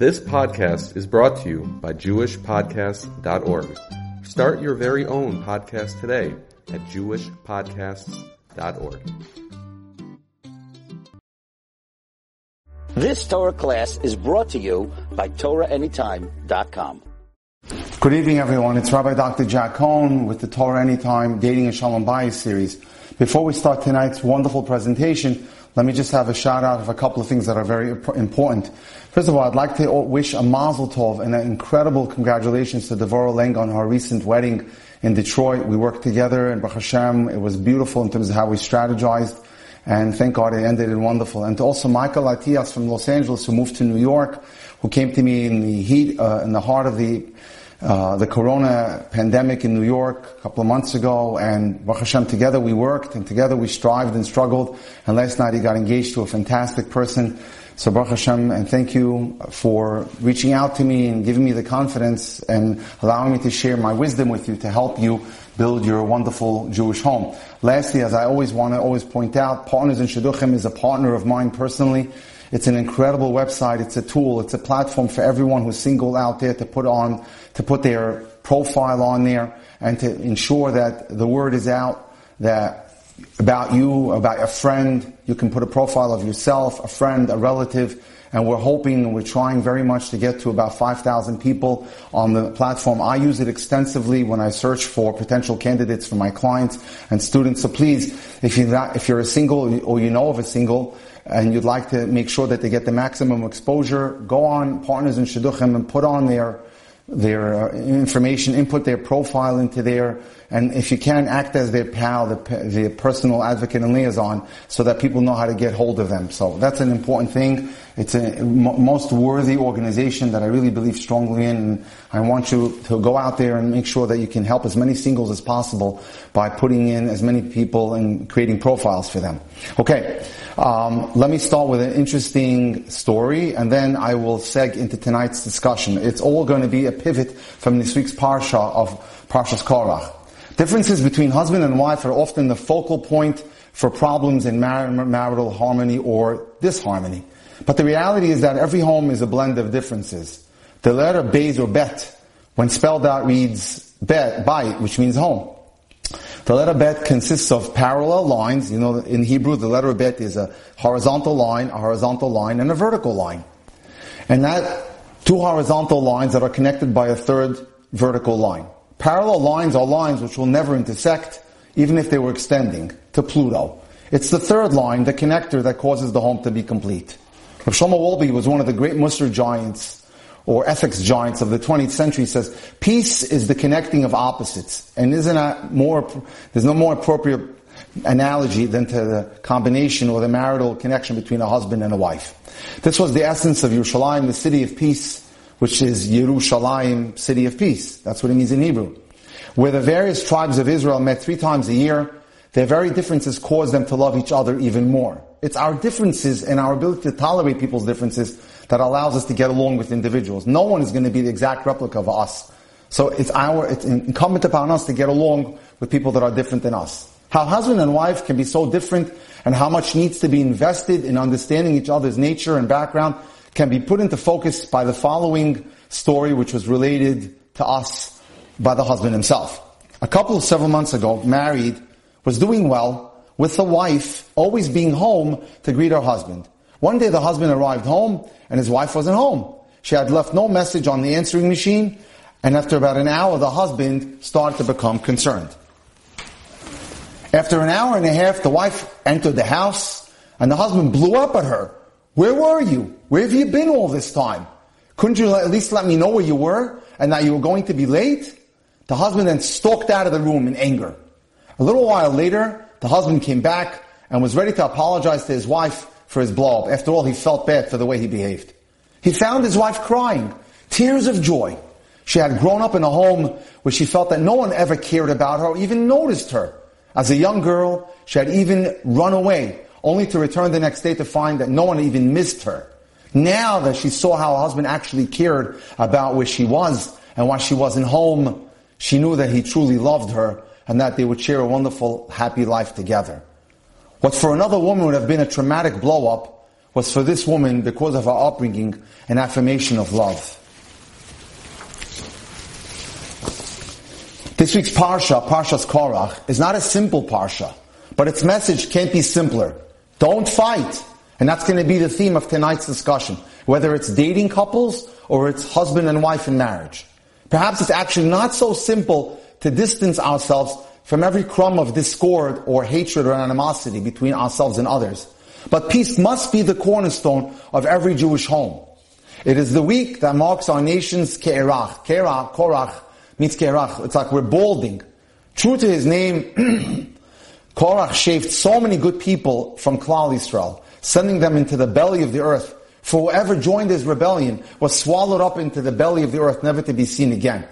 This podcast is brought to you by JewishPodcasts.org. Start your very own podcast today at JewishPodcasts.org. This Torah class is brought to you by TorahAnytime.com. Good evening, everyone. It's Rabbi Dr. Jack Cohn with the Torah Anytime Dating and Shalom Bayis series. Before we start tonight's wonderful presentation, let me just have a shout out of a couple of things that are very important. First of all, I'd like to wish a mazel tov and an incredible congratulations to Devorah Leng on her recent wedding in Detroit. We worked together and Baruch Hashem, it was beautiful in terms of how we strategized. And thank God it ended in wonderful. And also Michael Atias from Los Angeles who moved to New York, who came to me in the heat, uh, in the heart of the uh, the corona pandemic in New York a couple of months ago, and Baruch Hashem, together we worked, and together we strived and struggled, and last night he got engaged to a fantastic person. So Baruch Hashem, and thank you for reaching out to me and giving me the confidence and allowing me to share my wisdom with you to help you build your wonderful Jewish home. Lastly, as I always want to always point out, Partners in Shidduchim is a partner of mine personally. It's an incredible website. It's a tool. It's a platform for everyone who's single out there to put on, to put their profile on there and to ensure that the word is out that about you, about a friend. You can put a profile of yourself, a friend, a relative, and we're hoping and we're trying very much to get to about 5,000 people on the platform. I use it extensively when I search for potential candidates for my clients and students. So please, if you're not, if you're a single or you know of a single, and you'd like to make sure that they get the maximum exposure, go on Partners in Shidduchim and put on their their uh, information, input their profile into there, and if you can, act as their pal, the, the personal advocate and liaison, so that people know how to get hold of them. So that's an important thing. It's a most worthy organization that I really believe strongly in, and I want you to go out there and make sure that you can help as many singles as possible by putting in as many people and creating profiles for them. Okay. Um, let me start with an interesting story, and then I will seg into tonight's discussion. It's all going to be a pivot from this week's parsha of Parshas Korach. Differences between husband and wife are often the focal point for problems in mar- marital harmony or disharmony. But the reality is that every home is a blend of differences. The letter Beis or Bet, when spelled out, reads Bet, Bait, which means home. The letter bet consists of parallel lines. You know, in Hebrew, the letter bet is a horizontal line, a horizontal line, and a vertical line. And that two horizontal lines that are connected by a third vertical line. Parallel lines are lines which will never intersect, even if they were extending to Pluto. It's the third line, the connector, that causes the home to be complete. Rav Shlomo Wolbe was one of the great Musar giants or ethics giants of the 20th century says peace is the connecting of opposites. And isn't that more, there's no more appropriate analogy than to the combination or the marital connection between a husband and a wife. This was the essence of Yerushalayim, the city of peace, which is Yerushalayim, city of peace. That's what it means in Hebrew. Where the various tribes of Israel met three times a year, their very differences caused them to love each other even more. It's our differences and our ability to tolerate people's differences that allows us to get along with individuals. No one is going to be the exact replica of us. So it's our, it's incumbent upon us to get along with people that are different than us. How husband and wife can be so different and how much needs to be invested in understanding each other's nature and background can be put into focus by the following story which was related to us by the husband himself. A couple several months ago, married, was doing well with the wife always being home to greet her husband. One day the husband arrived home and his wife wasn't home. She had left no message on the answering machine and after about an hour the husband started to become concerned. After an hour and a half the wife entered the house and the husband blew up at her. Where were you? Where have you been all this time? Couldn't you at least let me know where you were and that you were going to be late? The husband then stalked out of the room in anger. A little while later, the husband came back and was ready to apologize to his wife for his blow up. After all, he felt bad for the way he behaved. He found his wife crying, tears of joy. She had grown up in a home where she felt that no one ever cared about her or even noticed her. As a young girl, she had even run away, only to return the next day to find that no one even missed her. Now that she saw how her husband actually cared about where she was and why she wasn't home, she knew that he truly loved her and that they would share a wonderful, happy life together. What for another woman would have been a traumatic blow up was for this woman, because of her upbringing, an affirmation of love. This week's Parsha, Parshas Korach, is not a simple Parsha, but its message can't be simpler. Don't fight. And that's going to be the theme of tonight's discussion, whether it's dating couples or it's husband and wife in marriage. Perhaps it's actually not so simple to distance ourselves from every crumb of discord or hatred or animosity between ourselves and others. But peace must be the cornerstone of every Jewish home. It is the week that marks our nation's Ke'erach. Ke'erach, Korach, means Kerach. It's like we're balding. True to his name, Korach shaved so many good people from Klal Yisrael, sending them into the belly of the earth. For whoever joined his rebellion was swallowed up into the belly of the earth, never to be seen again.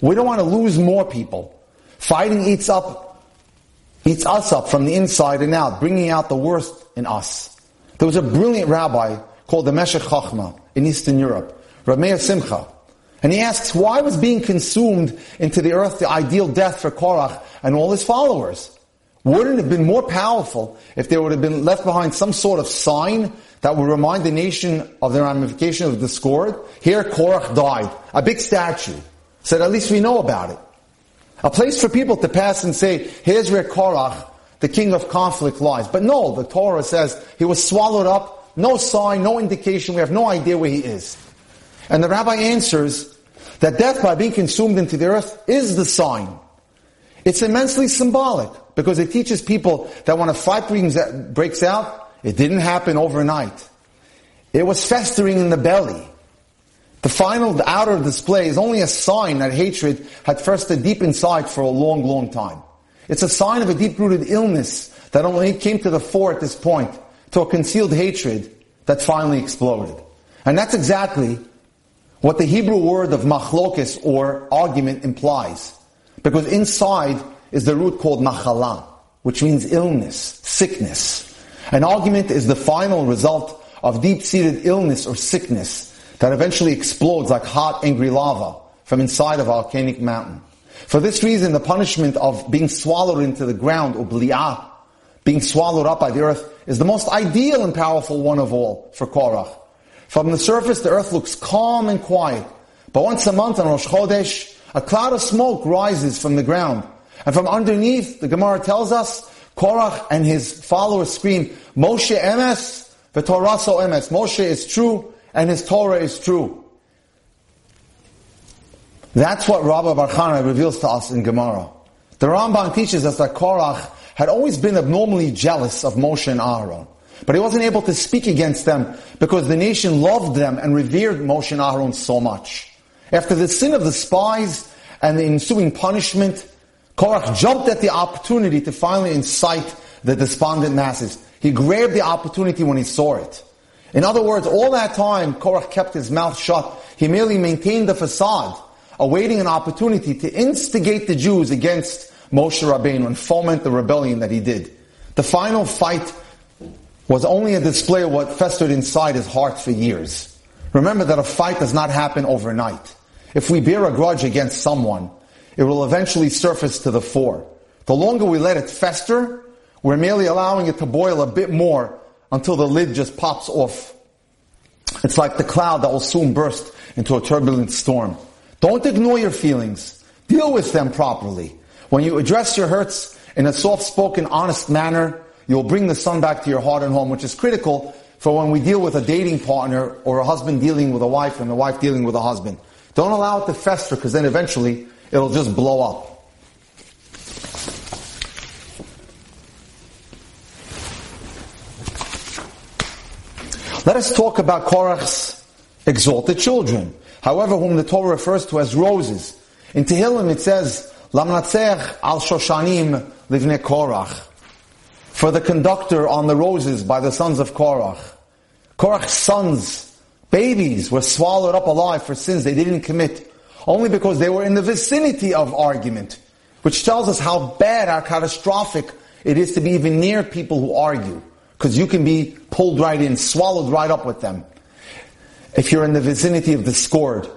We don't want to lose more people. Fighting eats up, eats us up from the inside and out, bringing out the worst in us. There was a brilliant rabbi called the Meshech Chochma in Eastern Europe, Rameir Simcha. And he asks, why was being consumed into the earth the ideal death for Korach and all his followers? Wouldn't it have been more powerful if there would have been left behind some sort of sign that would remind the nation of the ramification of the discord? Here Korach died. A big statue. Said at least we know about it. A place for people to pass and say, here's where Korach, the king of conflict, lies. But no, the Torah says he was swallowed up, no sign, no indication, we have no idea where he is. And the rabbi answers, that death by being consumed into the earth is the sign. It's immensely symbolic because it teaches people that when a fight breaks out, it didn't happen overnight. It was festering in the belly. The final, the outer display is only a sign that hatred had festered deep inside for a long, long time. It's a sign of a deep-rooted illness that only came to the fore at this point, to a concealed hatred that finally exploded. And that's exactly what the Hebrew word of machlokis or argument implies. Because inside is the root called machala, which means illness, sickness. An argument is the final result of deep-seated illness or sickness that eventually explodes like hot, angry lava from inside a volcanic mountain. For this reason, the punishment of being swallowed into the ground, or bli'ah, being swallowed up by the earth, is the most ideal and powerful one of all for Korach. From the surface, the earth looks calm and quiet. But once a month on Rosh Chodesh, a cloud of smoke rises from the ground. And from underneath, the Gemara tells us, Korach and his followers scream, Moshe emes, v'toraso emes. Moshe is true, and his Torah is true. That's what Rabbi Bar Chana reveals to us in Gemara. The Ramban teaches us that Korach had always been abnormally jealous of Moshe and Aaron. But he wasn't able to speak against them because the nation loved them and revered Moshe and Aaron so much. After the sin of the spies and the ensuing punishment, Korach jumped at the opportunity to finally incite the despondent masses. He grabbed the opportunity when he saw it. In other words, all that time, Korach kept his mouth shut. He merely maintained the facade, awaiting an opportunity to instigate the Jews against Moshe Rabbeinu and foment the rebellion that he did. The final fight was only a display of what festered inside his heart for years. Remember that a fight does not happen overnight. If we bear a grudge against someone, it will eventually surface to the fore. The longer we let it fester, we're merely allowing it to boil a bit more until the lid just pops off. It's like the cloud that will soon burst into a turbulent storm. Don't ignore your feelings. Deal with them properly. When you address your hurts in a soft-spoken, honest manner, You'll bring the sun back to your heart and home, which is critical for when we deal with a dating partner or a husband dealing with a wife and a wife dealing with a husband. Don't allow it to fester because then eventually it'll just blow up. Let us talk about Korach's exalted children. However, whom the Torah refers to as roses. In Tehillim it says, Lamnatzech al Shoshanim livne Korach for the conductor on the roses by the sons of Korach. Korach's sons, babies, were swallowed up alive for sins they didn't commit, only because they were in the vicinity of argument, which tells us how bad, how catastrophic it is to be even near people who argue, because you can be pulled right in, swallowed right up with them, if you're in the vicinity of discord.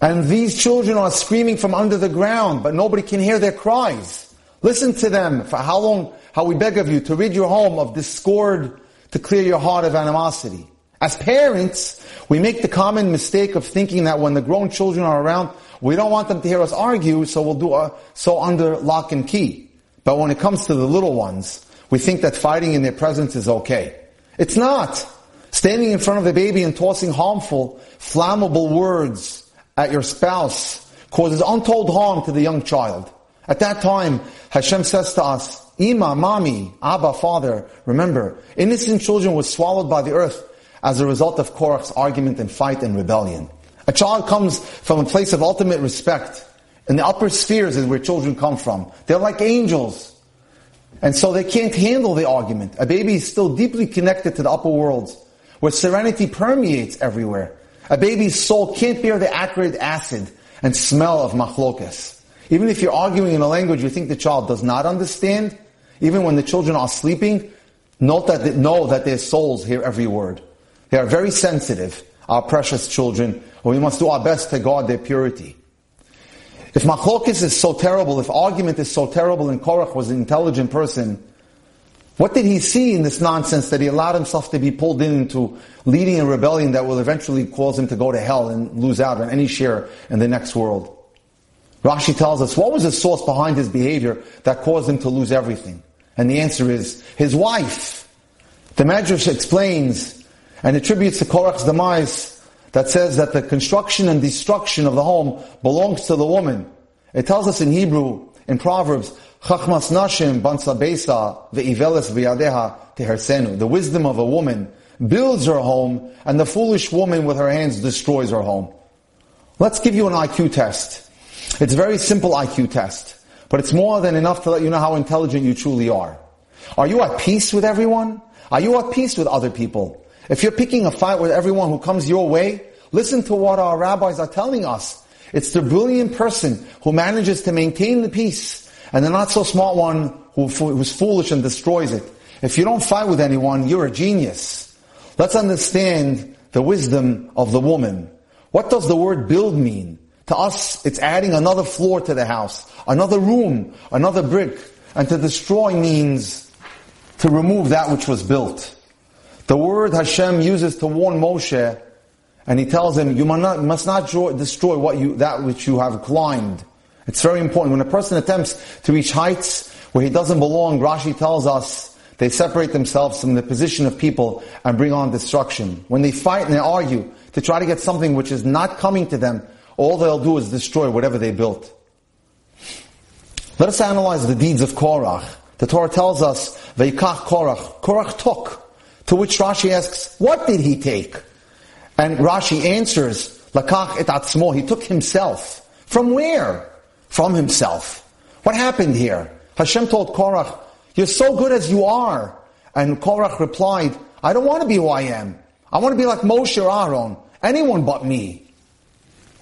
And these children are screaming from under the ground, but nobody can hear their cries. Listen to them. For how long how we beg of you to rid your home of discord, to clear your heart of animosity. As parents, we make the common mistake of thinking that when the grown children are around, we don't want them to hear us argue, so we'll do a, so under lock and key. But when it comes to the little ones, we think that fighting in their presence is okay. It's not. Standing in front of the baby and tossing harmful, flammable words at your spouse causes untold harm to the young child. At that time, Hashem says to us, Ima, mommy, Abba, Father, remember, innocent children were swallowed by the earth as a result of Korach's argument and fight and rebellion. A child comes from a place of ultimate respect. In the upper spheres is where children come from. They're like angels. And so they can't handle the argument. A baby is still deeply connected to the upper worlds, where serenity permeates everywhere. A baby's soul can't bear the acrid acid and smell of machlokas. Even if you're arguing in a language you think the child does not understand, even when the children are sleeping, note that they, know that their souls hear every word. They are very sensitive, our precious children, and we must do our best to guard their purity. If machlokis is so terrible, if argument is so terrible, and Korach was an intelligent person, what did he see in this nonsense that he allowed himself to be pulled into leading a rebellion that will eventually cause him to go to hell and lose out on any share in the next world? Rashi tells us, what was the source behind his behavior that caused him to lose everything? And the answer is, his wife. The Medrash explains and attributes to Korach's demise that says that the construction and destruction of the home belongs to the woman. It tells us in Hebrew, in Proverbs, Chachmas nashim bansabesa ve'iveles v'yadeha tehersenu. The wisdom of a woman builds her home, and the foolish woman with her hands destroys her home. Let's give you an IQ test. It's a very simple IQ test, but it's more than enough to let you know how intelligent you truly are. Are you at peace with everyone? Are you at peace with other people? If you're picking a fight with everyone who comes your way, listen to what our rabbis are telling us. It's the brilliant person who manages to maintain the peace and the not so smart one who, who's foolish and destroys it. If you don't fight with anyone, you're a genius. Let's understand the wisdom of the woman. What does the word build mean? To us, it's adding another floor to the house, another room, another brick. And to destroy means to remove that which was built. The word Hashem uses to warn Moshe, and he tells him, you must not, must not destroy what you, that which you have climbed. It's very important. When a person attempts to reach heights where he doesn't belong, Rashi tells us they separate themselves from the position of people and bring on destruction. When they fight and they argue to try to get something which is not coming to them, all they'll do is destroy whatever they built. Let us analyze the deeds of Korach. The Torah tells us, Veikach Korach. Korach took. To which Rashi asks, what did he take? And Rashi answers, Lakach et atzmo, he took himself. From where? From himself. What happened here? Hashem told Korach, you're so good as you are. And Korach replied, I don't want to be who I am. I want to be like Moshe or Aaron. Anyone but me.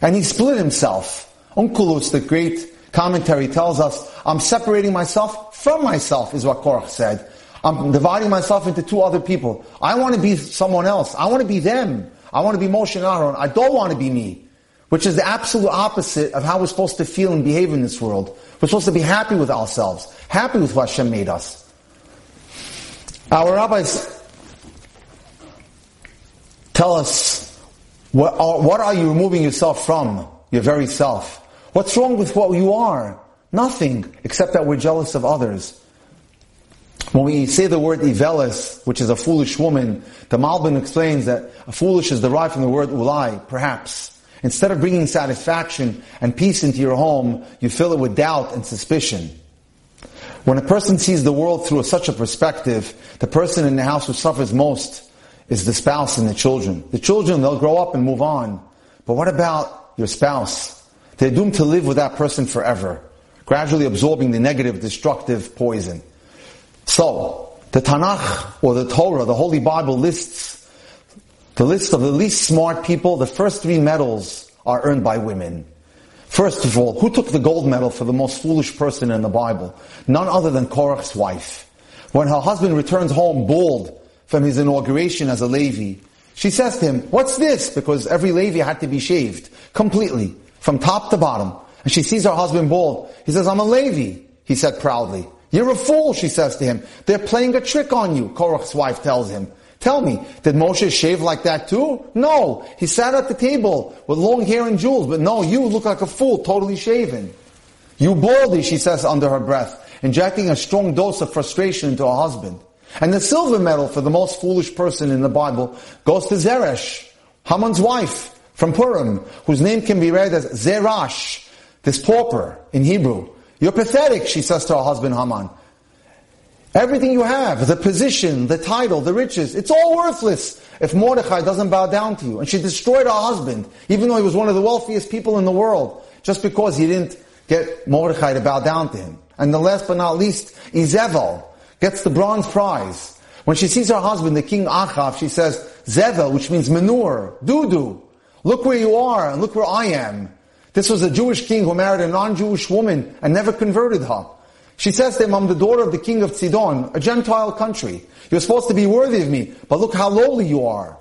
And he split himself. Onkelos, the great commentary, tells us, I'm separating myself from myself, is what Korach said. I'm dividing myself into two other people. I want to be someone else. I want to be them. I want to be Moshe and Aaron. I don't want to be me. Which is the absolute opposite of how we're supposed to feel and behave in this world. We're supposed to be happy with ourselves. Happy with what Hashem made us. Our rabbis tell us, what are, what are you removing yourself from? Your very self. What's wrong with what you are? Nothing, except that we're jealous of others. When we say the word ivelis, which is a foolish woman, the Malbim explains that a foolish is derived from the word ulai, perhaps. Instead of bringing satisfaction and peace into your home, you fill it with doubt and suspicion. When a person sees the world through such a perspective, the person in the house who suffers most is the spouse and the children. The children, they'll grow up and move on. But what about your spouse? They're doomed to live with that person forever, gradually absorbing the negative, destructive poison. So, the Tanakh or the Torah, the Holy Bible lists the list of the least smart people. The first three medals are earned by women. First of all, who took the gold medal for the most foolish person in the Bible? None other than Korach's wife. When her husband returns home bald from his inauguration as a Levi, she says to him, what's this? Because every Levi had to be shaved completely, from top to bottom. And she sees her husband bald. He says, I'm a Levi, he said proudly. You're a fool, she says to him. They're playing a trick on you, Korach's wife tells him. Tell me, did Moshe shave like that too? No. He sat at the table with long hair and jewels, but no, you look like a fool, totally shaven. You baldy, she says under her breath, injecting a strong dose of frustration into her husband. And the silver medal for the most foolish person in the Bible goes to Zeresh, Haman's wife from Purim, whose name can be read as Zerash, this pauper in Hebrew. You're pathetic, she says to her husband Haman. Everything you have, the position, the title, the riches, it's all worthless if Mordechai doesn't bow down to you. And she destroyed her husband, even though he was one of the wealthiest people in the world, just because he didn't get Mordechai to bow down to him. And the last but not least, Izevel gets the bronze prize. When she sees her husband, the king Achav, she says, Zevel, which means manure, doo-doo. Look where you are and look where I am. This was a Jewish king who married a non-Jewish woman and never converted her. She says to him, I'm the daughter of the king of Sidon, a Gentile country. You're supposed to be worthy of me, but look how lowly you are.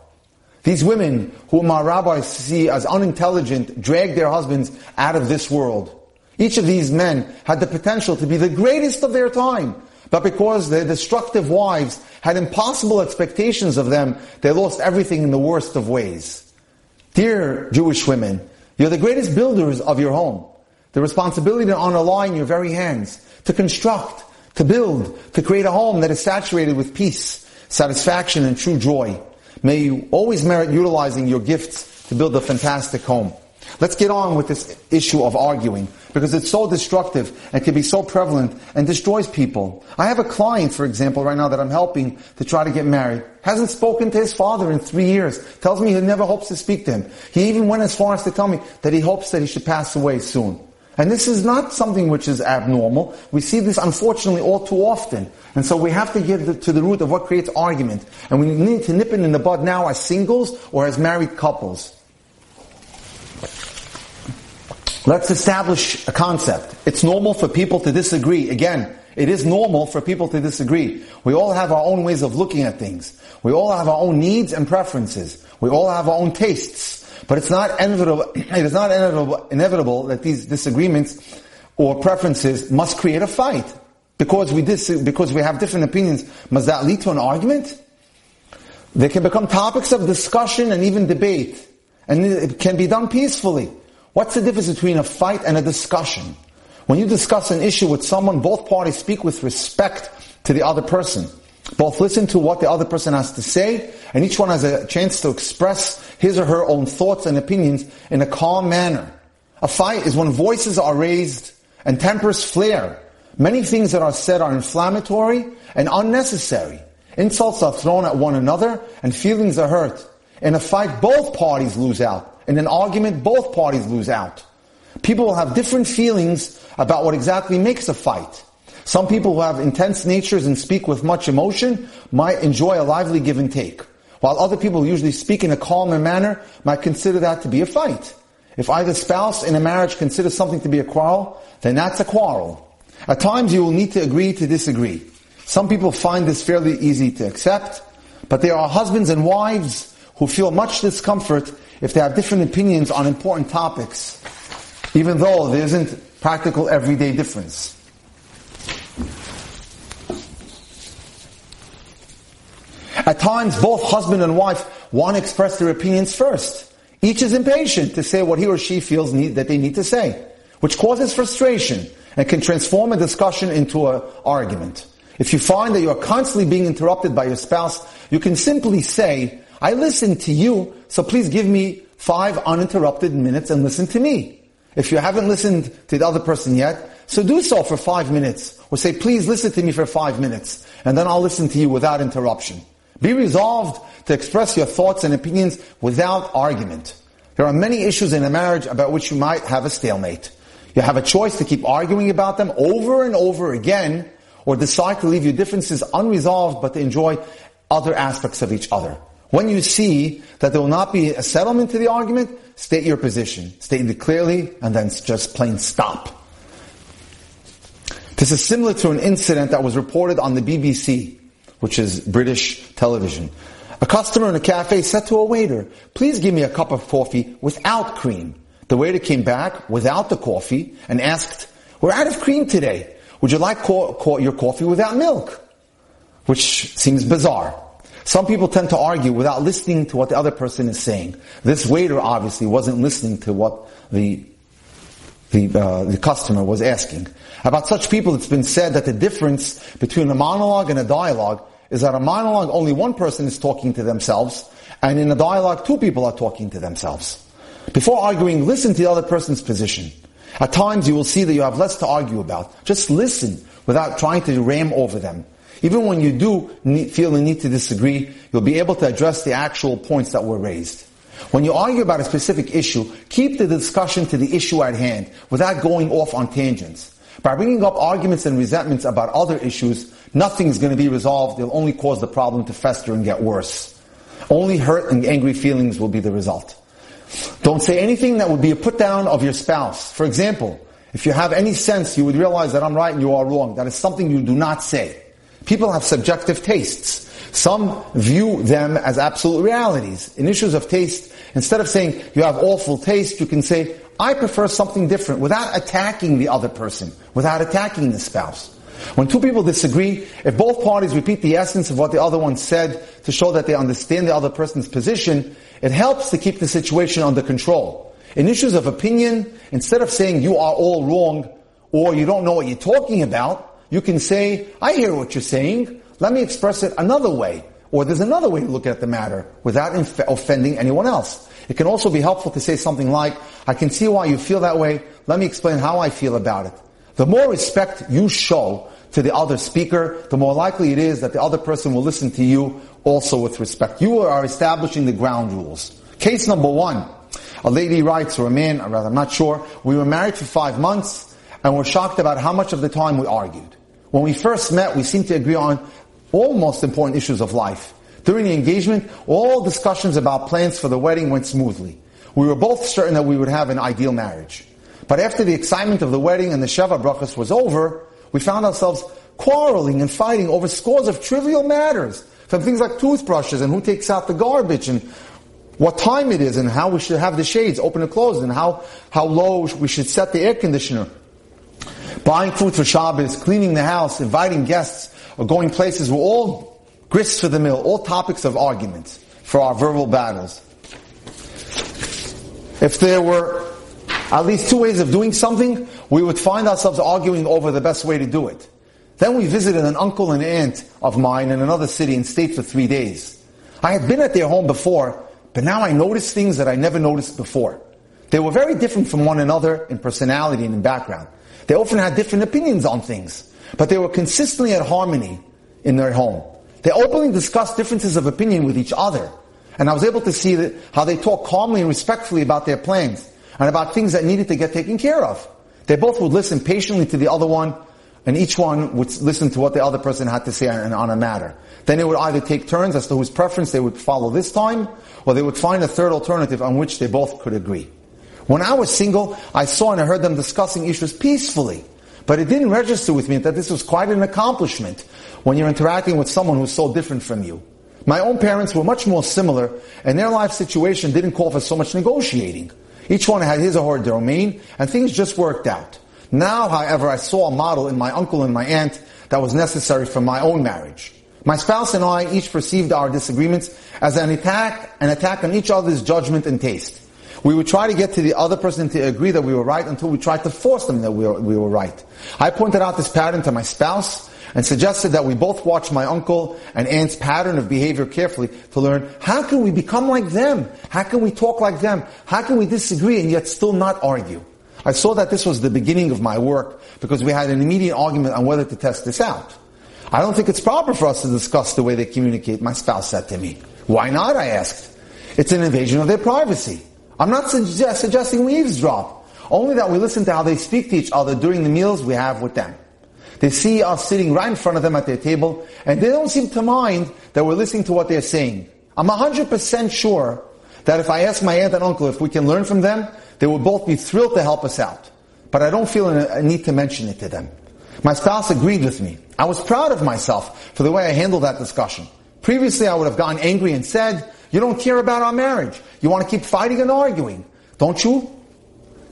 These women, whom our rabbis see as unintelligent, drag their husbands out of this world. Each of these men had the potential to be the greatest of their time, but because their destructive wives had impossible expectations of them, they lost everything in the worst of ways. Dear Jewish women, you're the greatest builders of your home. The responsibility to honor law in your very hands, to construct, to build, to create a home that is saturated with peace, satisfaction, and true joy. May you always merit utilizing your gifts to build a fantastic home. Let's get on with this issue of arguing because it's so destructive and can be so prevalent and destroys people. I have a client, for example, right now that I'm helping to try to get married. Hasn't spoken to his father in three years. Tells me he never hopes to speak to him. He even went as far as to tell me that he hopes that he should pass away soon. And this is not something which is abnormal. We see this unfortunately all too often. And so we have to get to the root of what creates argument. And we need to nip it in the bud now as singles or as married couples. Let's establish a concept. It's normal for people to disagree. Again, it is normal for people to disagree. We all have our own ways of looking at things. We all have our own needs and preferences. We all have our own tastes. But it's not inevitable, it is not inevitable, inevitable that these disagreements or preferences must create a fight. Because we dis- because we have different opinions, must that lead to an argument? They can become topics of discussion and even debate. And it can be done peacefully. What's the difference between a fight and a discussion? When you discuss an issue with someone, both parties speak with respect to the other person. Both listen to what the other person has to say, and each one has a chance to express his or her own thoughts and opinions in a calm manner. A fight is when voices are raised and tempers flare. Many things that are said are inflammatory and unnecessary. Insults are thrown at one another and feelings are hurt. In a fight, both parties lose out. In an argument, both parties lose out. People will have different feelings about what exactly makes a fight. Some people who have intense natures and speak with much emotion might enjoy a lively give and take, while other people who usually speak in a calmer manner might consider that to be a fight. If either spouse in a marriage considers something to be a quarrel, then that's a quarrel. At times you will need to agree to disagree. Some people find this fairly easy to accept, but there are husbands and wives who feel much discomfort if they have different opinions on important topics, even though there isn't practical everyday difference. At times, both husband and wife want to express their opinions first. Each is impatient to say what he or she feels need, that they need to say, which causes frustration and can transform a discussion into an argument. If you find that you are constantly being interrupted by your spouse, you can simply say, I listened to you, so please give me five uninterrupted minutes and listen to me. If you haven't listened to the other person yet, so do so for five minutes. Or say, please listen to me for five minutes, and then I'll listen to you without interruption. Be resolved to express your thoughts and opinions without argument. There are many issues in a marriage about which you might have a stalemate. You have a choice to keep arguing about them over and over again, or decide to leave your differences unresolved but to enjoy other aspects of each other. When you see that there will not be a settlement to the argument, state your position. State it clearly, and then just plain stop. This is similar to an incident that was reported on the BBC, which is British television. A customer in a cafe said to a waiter, please give me a cup of coffee without cream. The waiter came back without the coffee and asked, we're out of cream today. Would you like co- co- your coffee without milk? Which seems bizarre. Some people tend to argue without listening to what the other person is saying. This waiter obviously wasn't listening to what the the, uh, the customer was asking. About such people, it's been said that the difference between a monologue and a dialogue is that a monologue, only one person is talking to themselves, and in a dialogue, two people are talking to themselves. Before arguing, listen to the other person's position. At times, you will see that you have less to argue about. Just listen without trying to ram over them. Even when you do feel the need to disagree, you'll be able to address the actual points that were raised. When you argue about a specific issue, keep the discussion to the issue at hand without going off on tangents. By bringing up arguments and resentments about other issues, nothing is going to be resolved. It'll only cause the problem to fester and get worse. Only hurt and angry feelings will be the result. Don't say anything that would be a put down of your spouse. For example, if you have any sense, you would realize that I'm right and you are wrong. That is something you do not say. People have subjective tastes. Some view them as absolute realities. In issues of taste, instead of saying you have awful taste, you can say, I prefer something different without attacking the other person, without attacking the spouse. When two people disagree, if both parties repeat the essence of what the other one said to show that they understand the other person's position, it helps to keep the situation under control. In issues of opinion, instead of saying you are all wrong or you don't know what you're talking about, you can say, I hear what you're saying. Let me express it another way. Or there's another way to look at the matter without inf- offending anyone else. It can also be helpful to say something like, I can see why you feel that way. Let me explain how I feel about it. The more respect you show to the other speaker, the more likely it is that the other person will listen to you also with respect. You are establishing the ground rules. Case number one. A lady writes, or a man, or rather, I'm not sure. We were married for five months, and we're shocked about how much of the time we argued. When we first met, we seemed to agree on all most important issues of life. During the engagement, all discussions about plans for the wedding went smoothly. We were both certain that we would have an ideal marriage. But after the excitement of the wedding and the Sheva brachas was over, we found ourselves quarreling and fighting over scores of trivial matters. From things like toothbrushes and who takes out the garbage and what time it is and how we should have the shades open and closed and how, how low we should set the air conditioner. Buying food for Shabbos, cleaning the house, inviting guests, or going places were all grist for the mill, all topics of argument for our verbal battles. If there were at least two ways of doing something, we would find ourselves arguing over the best way to do it. Then we visited an uncle and aunt of mine in another city and stayed for three days. I had been at their home before, but now I noticed things that I never noticed before. They were very different from one another in personality and in background. They often had different opinions on things, but they were consistently at harmony in their home. They openly discussed differences of opinion with each other. And I was able to see that, how they talked calmly and respectfully about their plans and about things that needed to get taken care of. They both would listen patiently to the other one and each one would listen to what the other person had to say on, on a matter. Then they would either take turns as to whose preference they would follow this time, or they would find a third alternative on which they both could agree. When I was single, I saw and I heard them discussing issues peacefully. But it didn't register with me that this was quite an accomplishment when you're interacting with someone who's so different from you. My own parents were much more similar, and their life situation didn't call for so much negotiating. Each one had his or her domain, and things just worked out. Now, however, I saw a model in my uncle and my aunt that was necessary for my own marriage. My spouse and I each perceived our disagreements as an attack, an attack on each other's judgment and taste. We would try to get to the other person to agree that we were right until we tried to force them that we were, we were right. I pointed out this pattern to my spouse and suggested that we both watch my uncle and aunt's pattern of behavior carefully to learn how can we become like them? How can we talk like them? How can we disagree and yet still not argue? I saw that this was the beginning of my work because we had an immediate argument on whether to test this out. I don't think it's proper for us to discuss the way they communicate, my spouse said to me. Why not? I asked. It's an invasion of their privacy. I'm not suggest, suggesting we eavesdrop, only that we listen to how they speak to each other during the meals we have with them. They see us sitting right in front of them at their table, and they don't seem to mind that we're listening to what they're saying. I'm 100% sure that if I ask my aunt and uncle if we can learn from them, they would both be thrilled to help us out. But I don't feel a need to mention it to them. My spouse agreed with me. I was proud of myself for the way I handled that discussion. Previously, I would have gotten angry and said, you don't care about our marriage. You want to keep fighting and arguing. Don't you?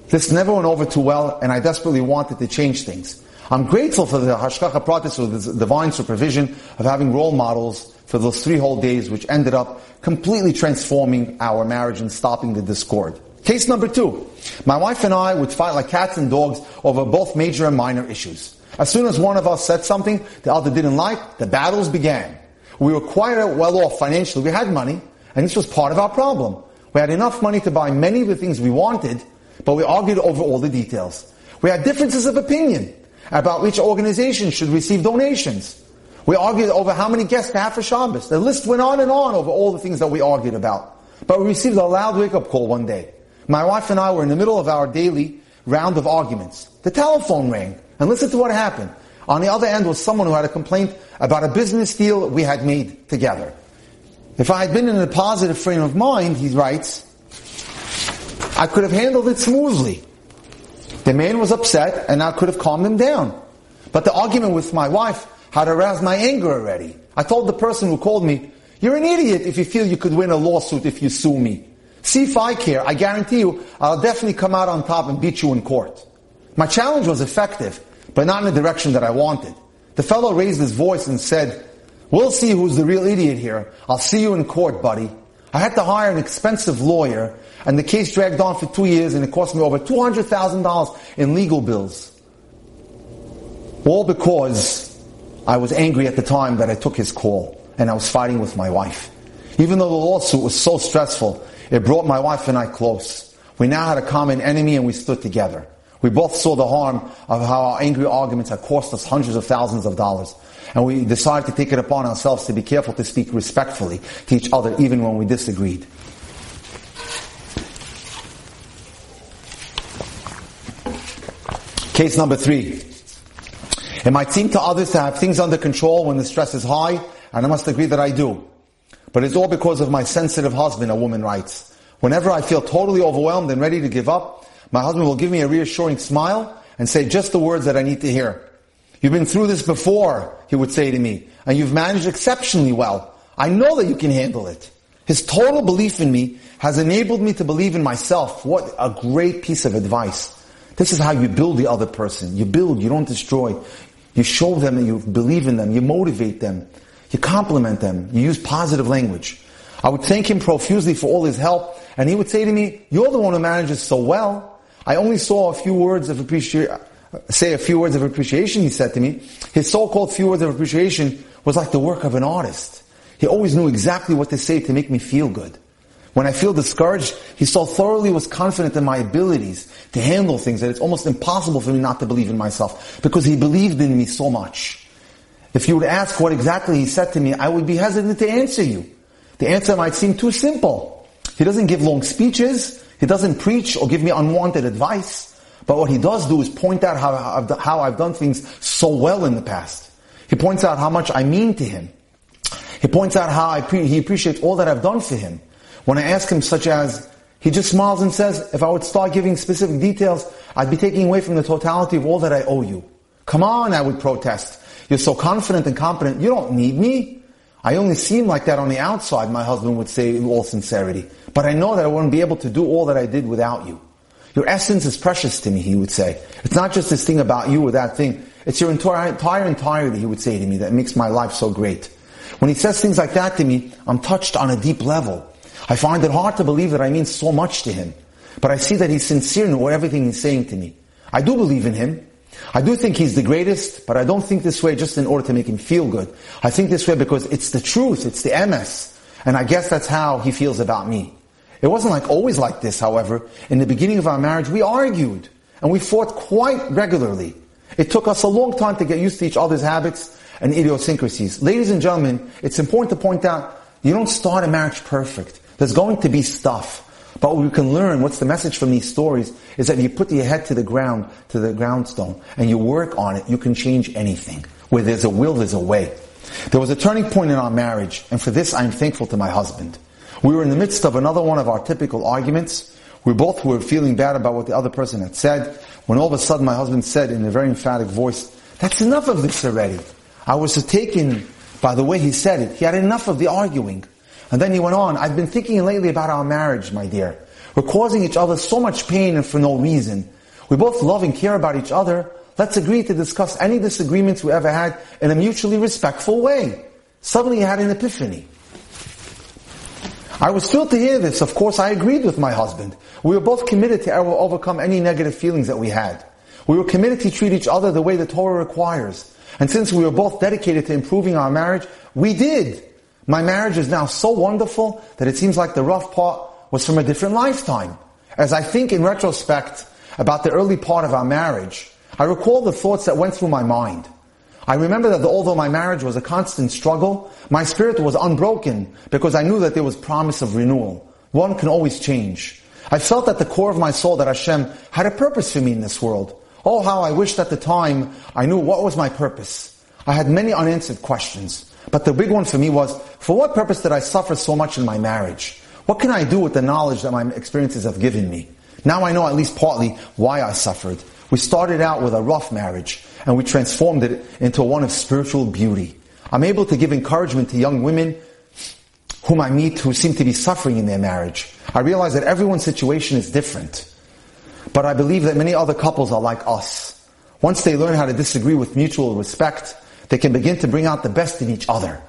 This never went over too well, and I desperately wanted to change things. I'm grateful for the Hashgacha Pratis, or the divine supervision of having role models for those three whole days, which ended up completely transforming our marriage and stopping the discord. Case number two. My wife and I would fight like cats and dogs over both major and minor issues. As soon as one of us said something the other didn't like, the battles began. We were quite well off financially. We had money, and this was part of our problem. We had enough money to buy many of the things we wanted, but we argued over all the details. We had differences of opinion about which organization should receive donations. We argued over how many guests to have for Shabbos. The list went on and on over all the things that we argued about. But we received a loud wake-up call one day. My wife and I were in the middle of our daily round of arguments. The telephone rang, and listen to what happened. On the other end was someone who had a complaint about a business deal we had made together. If I had been in a positive frame of mind, he writes, I could have handled it smoothly. The man was upset and I could have calmed him down. But the argument with my wife had aroused my anger already. I told the person who called me, you're an idiot if you feel you could win a lawsuit if you sue me. See if I care. I guarantee you, I'll definitely come out on top and beat you in court. My challenge was effective, but not in the direction that I wanted. The fellow raised his voice and said, we'll see who's the real idiot here. I'll see you in court, buddy. I had to hire an expensive lawyer, and the case dragged on for two years, and it cost me over $200,000 in legal bills. All because I was angry at the time that I took his call, and I was fighting with my wife. Even though the lawsuit was so stressful, it brought my wife and I close. We now had a common enemy and we stood together. We both saw the harm of how our angry arguments had cost us hundreds of thousands of dollars. And we decided to take it upon ourselves to be careful to speak respectfully to each other even when we disagreed. Case number three. It might seem to others to have things under control when the stress is high, and I must agree that I do. But it's all because of my sensitive husband, a woman writes. Whenever I feel totally overwhelmed and ready to give up, my husband will give me a reassuring smile and say just the words that I need to hear. You've been through this before, he would say to me, and you've managed exceptionally well. I know that you can handle it. His total belief in me has enabled me to believe in myself. What a great piece of advice. This is how you build the other person. You build, you don't destroy. You show them that you believe in them. You motivate them. You compliment them. You use positive language. I would thank him profusely for all his help, and he would say to me, you're the one who manages so well. I only saw a few words of appreciation, say a few words of appreciation, he said to me. His so-called few words of appreciation was like the work of an artist. He always knew exactly what to say to make me feel good. When I feel discouraged, he so thoroughly was confident in my abilities to handle things that it's almost impossible for me not to believe in myself because he believed in me so much. If you would ask what exactly he said to me, I would be hesitant to answer you. The answer might seem too simple. He doesn't give long speeches. He doesn't preach or give me unwanted advice. But what he does do is point out how I've, how I've done things so well in the past. He points out how much I mean to him. He points out how pre- he appreciates all that I've done for him. When I ask him such as, he just smiles and says, if I would start giving specific details, I'd be taking away from the totality of all that I owe you. Come on, I would protest. You're so confident and competent. You don't need me. I only seem like that on the outside, my husband would say in all sincerity. But I know that I wouldn't be able to do all that I did without you. Your essence is precious to me, he would say. It's not just this thing about you or that thing. It's your entire, entire entirety, he would say to me, that makes my life so great. When he says things like that to me, I'm touched on a deep level. I find it hard to believe that I mean so much to him. But I see that he's sincere in everything he's saying to me. I do believe in him. I do think he's the greatest, but I don't think this way just in order to make him feel good. I think this way because it's the truth, it's the emes. And I guess that's how he feels about me. It wasn't like always like this, however. In the beginning of our marriage, we argued. And we fought quite regularly. It took us a long time to get used to each other's habits and idiosyncrasies. Ladies and gentlemen, it's important to point out, you don't start a marriage perfect. There's going to be stuff. But what we can learn, what's the message from these stories, is that if you put your head to the ground, to the groundstone, and you work on it, you can change anything. Where there's a will, there's a way. There was a turning point in our marriage, and for this I'm thankful to my husband. We were in the midst of another one of our typical arguments. We both were feeling bad about what the other person had said, when all of a sudden my husband said in a very emphatic voice, that's enough of this already. I was taken by the way he said it. He had enough of the arguing. And then he went on, I've been thinking lately about our marriage, my dear. We're causing each other so much pain and for no reason. We both love and care about each other. let's agree to discuss any disagreements we ever had in a mutually respectful way. Suddenly he had an epiphany. I was thrilled to hear this. Of course, I agreed with my husband. We were both committed to overcome any negative feelings that we had. We were committed to treat each other the way the Torah requires. And since we were both dedicated to improving our marriage, we did. My marriage is now so wonderful that it seems like the rough part was from a different lifetime. As I think in retrospect about the early part of our marriage, I recall the thoughts that went through my mind. I remember that although my marriage was a constant struggle, my spirit was unbroken because I knew that there was promise of renewal. One can always change. I felt at the core of my soul that Hashem had a purpose for me in this world. Oh, how I wished at the time I knew what was my purpose. I had many unanswered questions, but the big one for me was, for what purpose did I suffer so much in my marriage? What can I do with the knowledge that my experiences have given me? Now I know at least partly why I suffered. We started out with a rough marriage, and we transformed it into one of spiritual beauty. I'm able to give encouragement to young women whom I meet who seem to be suffering in their marriage. I realize that everyone's situation is different. But I believe that many other couples are like us. Once they learn how to disagree with mutual respect, they can begin to bring out the best in each other.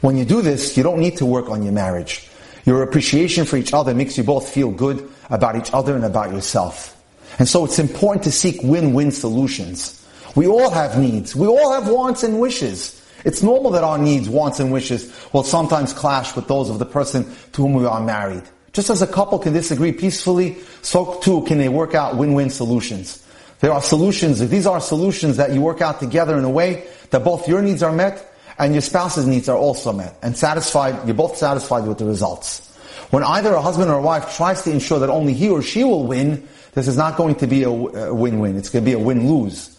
When you do this, you don't need to work on your marriage. Your appreciation for each other makes you both feel good about each other and about yourself. And so it's important to seek win-win solutions. We all have needs. We all have wants and wishes. It's normal that our needs, wants, and wishes will sometimes clash with those of the person to whom we are married. Just as a couple can disagree peacefully, so too can they work out win-win solutions. There are solutions, these are solutions that you work out together in a way that both your needs are met and your spouse's needs are also met and satisfied, you're both satisfied with the results. When either a husband or a wife tries to ensure that only he or she will win, this is not going to be a win-win. It's going to be a win-lose.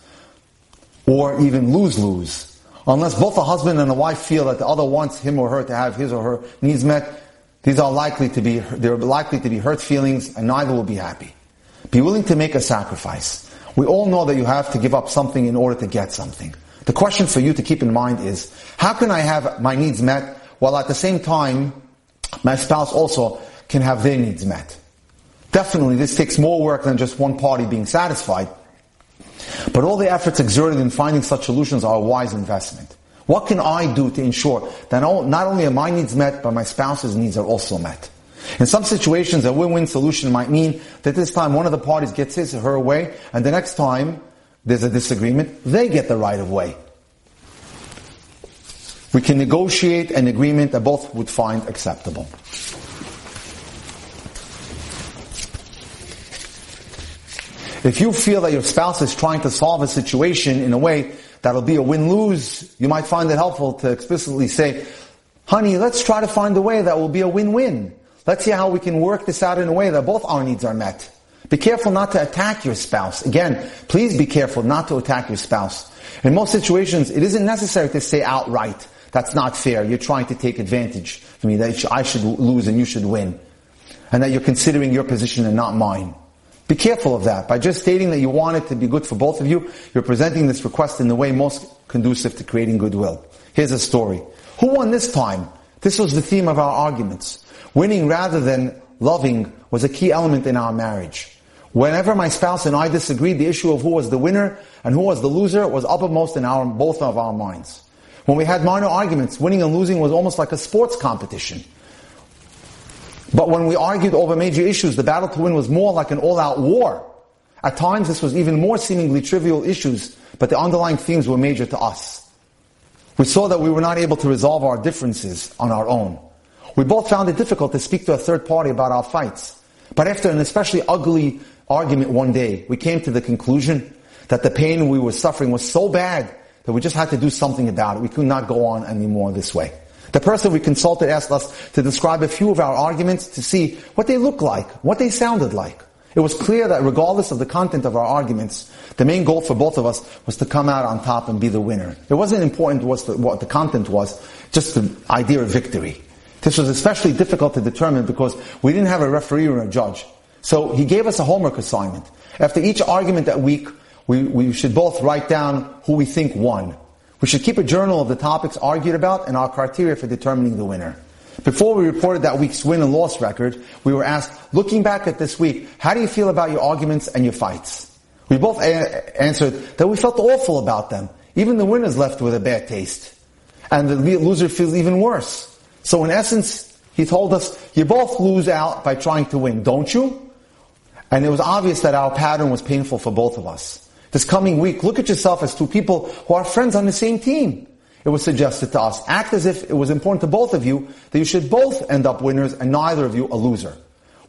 Or even lose-lose. Unless both the husband and the wife feel that the other wants him or her to have his or her needs met, these are likely to be, they're likely to be hurt feelings and neither will be happy. Be willing to make a sacrifice. We all know that you have to give up something in order to get something. The question for you to keep in mind is, how can I have my needs met while at the same time my spouse also can have their needs met? Definitely this takes more work than just one party being satisfied. But all the efforts exerted in finding such solutions are a wise investment. What can I do to ensure that not only are my needs met, but my spouse's needs are also met? In some situations, a win-win solution might mean that this time one of the parties gets his or her way, and the next time there's a disagreement, they get the right of way. We can negotiate an agreement that both would find acceptable. If you feel that your spouse is trying to solve a situation in a way that'll be a win-lose, you might find it helpful to explicitly say, honey, let's try to find a way that will be a win-win. Let's see how we can work this out in a way that both our needs are met. Be careful not to attack your spouse. Again, please be careful not to attack your spouse. In most situations, it isn't necessary to say outright, that's not fair, you're trying to take advantage of me, that I should lose and you should win. And that you're considering your position and not mine. Be careful of that. By just stating that you want it to be good for both of you, you're presenting this request in the way most conducive to creating goodwill. Here's a story. Who won this time? This was the theme of our arguments. Winning rather than loving was a key element in our marriage. Whenever my spouse and I disagreed, the issue of who was the winner and who was the loser was uppermost in our, both of our minds. When we had minor arguments, winning and losing was almost like a sports competition. But when we argued over major issues, the battle to win was more like an all-out war. At times this was even more seemingly trivial issues, but the underlying themes were major to us. We saw that we were not able to resolve our differences on our own. We both found it difficult to speak to a third party about our fights. But after an especially ugly argument one day, we came to the conclusion that the pain we were suffering was so bad that we just had to do something about it. We could not go on anymore this way. The person we consulted asked us to describe a few of our arguments to see what they looked like, what they sounded like. It was clear that regardless of the content of our arguments, the main goal for both of us was to come out on top and be the winner. It wasn't important what the content was, just the idea of victory. This was especially difficult to determine because we didn't have a referee or a judge. So he gave us a homework assignment. After each argument that week, we, we should both write down who we think won. We should keep a journal of the topics argued about and our criteria for determining the winner. Before we reported that week's win and loss record, we were asked, looking back at this week, how do you feel about your arguments and your fights? We both a- answered that we felt awful about them. Even the winner's left with a bad taste. And the loser feels even worse. So in essence, he told us, you both lose out by trying to win, don't you? And it was obvious that our pattern was painful for both of us. This coming week, look at yourself as two people who are friends on the same team. It was suggested to us, act as if it was important to both of you that you should both end up winners and neither of you a loser.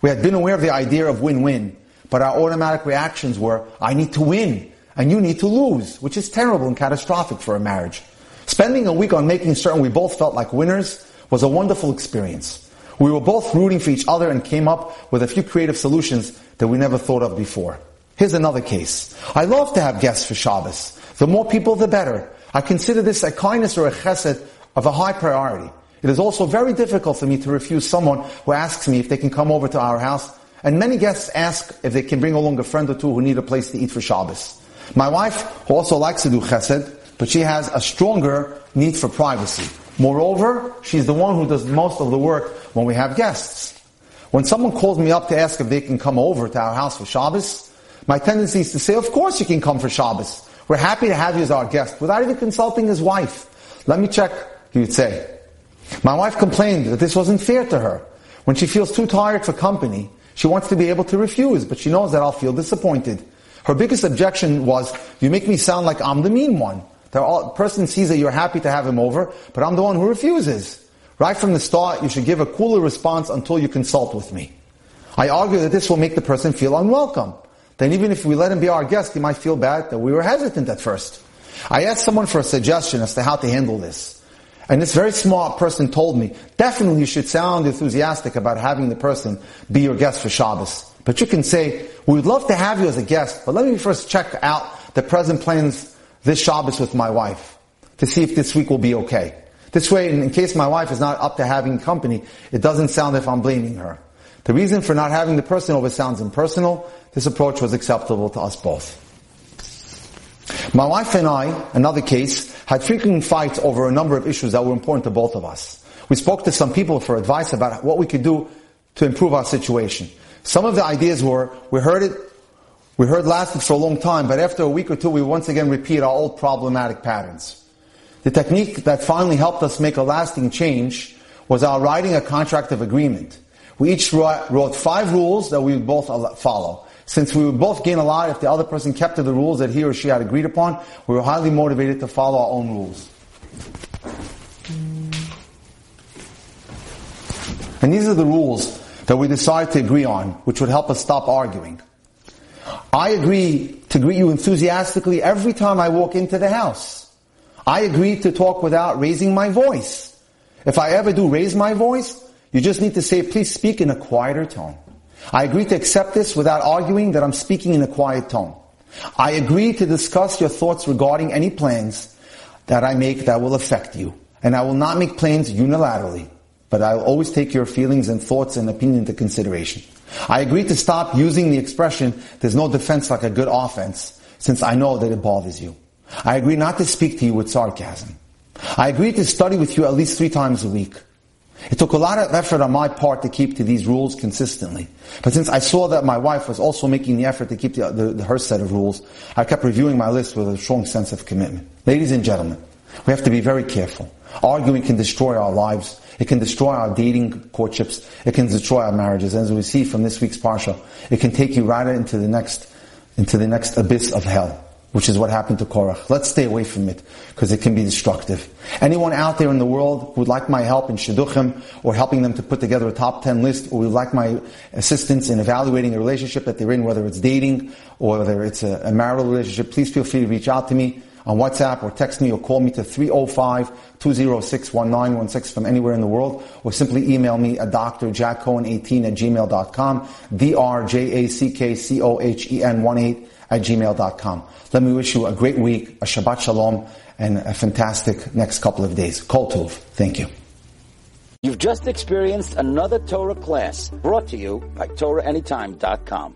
We had been aware of the idea of win-win, but our automatic reactions were, I need to win, and you need to lose, which is terrible and catastrophic for a marriage. Spending a week on making certain we both felt like winners was a wonderful experience. We were both rooting for each other and came up with a few creative solutions that we never thought of before. Here's another case. I love to have guests for Shabbos. The more people, the better. I consider this a kindness or a chesed of a high priority. It is also very difficult for me to refuse someone who asks me if they can come over to our house, and many guests ask if they can bring along a friend or two who need a place to eat for Shabbos. My wife, who also likes to do chesed, but she has a stronger need for privacy. Moreover, she's the one who does most of the work when we have guests. When someone calls me up to ask if they can come over to our house for Shabbos, my tendency is to say, of course you can come for Shabbos. We're happy to have you as our guest, without even consulting his wife. Let me check, he would say. My wife complained that this wasn't fair to her. When she feels too tired for company, she wants to be able to refuse, but she knows that I'll feel disappointed. Her biggest objection was, you make me sound like I'm the mean one. The person sees that you're happy to have him over, but I'm the one who refuses. Right from the start, you should give a cooler response until you consult with me. I argue that this will make the person feel unwelcome. Then even if we let him be our guest, he might feel bad that we were hesitant at first. I asked someone for a suggestion as to how to handle this. And this very smart person told me, definitely you should sound enthusiastic about having the person be your guest for Shabbos. But you can say, we would love to have you as a guest, but let me first check out the present plans this Shabbos with my wife to see if this week will be okay. This way, in, case my wife is not up to having company, it doesn't sound if I'm blaming her. The reason for not having the person over sounds impersonal. This approach was acceptable to us both. My wife and I, another case, had frequent fights over a number of issues that were important to both of us. We spoke to some people for advice about what we could do to improve our situation. Some of the ideas were, we heard it, we heard lasted for a long time, but after a week or two we once again repeat our old problematic patterns. The technique that finally helped us make a lasting change was our writing a contract of agreement. We each wrote five rules that we would both follow. Since we would both gain a lot if the other person kept to the rules that he or she had agreed upon, we were highly motivated to follow our own rules. And these are the rules that we decided to agree on, which would help us stop arguing. I agree to greet you enthusiastically every time I walk into the house. I agree to talk without raising my voice. If I ever do raise my voice, you just need to say, please speak in a quieter tone. I agree to accept this without arguing that I'm speaking in a quiet tone. I agree to discuss your thoughts regarding any plans that I make that will affect you. And I will not make plans unilaterally, but I will always take your feelings and thoughts and opinion into consideration. I agree to stop using the expression, there's no defense like a good offense, since I know that it bothers you. I agree not to speak to you with sarcasm. I agree to study with you at least three times a week. It took a lot of effort on my part to keep to these rules consistently. But since I saw that my wife was also making the effort to keep the, the, the, her set of rules, I kept reviewing my list with a strong sense of commitment. Ladies and gentlemen, we have to be very careful. Arguing can destroy our lives. It can destroy our dating courtships. It can destroy our marriages. As we see from this week's parsha, it can take you right into the next, into the next abyss of hell which is what happened to Korach. Let's stay away from it, because it can be destructive. Anyone out there in the world who would like my help in Shidduchim, or helping them to put together a top 10 list, or would like my assistance in evaluating a relationship that they're in, whether it's dating, or whether it's a, a marital relationship, please feel free to reach out to me on WhatsApp, or text me, or call me to 305-206-1916 from anywhere in the world, or simply email me at drjackcohen18 at gmail.com, D-R-J-A-C-K-C-O-H-E-N 18 at gmail.com. Let me wish you a great week, a Shabbat Shalom, and a fantastic next couple of days. Kol Tov. Thank you. You've just experienced another Torah class brought to you by TorahAnytime.com.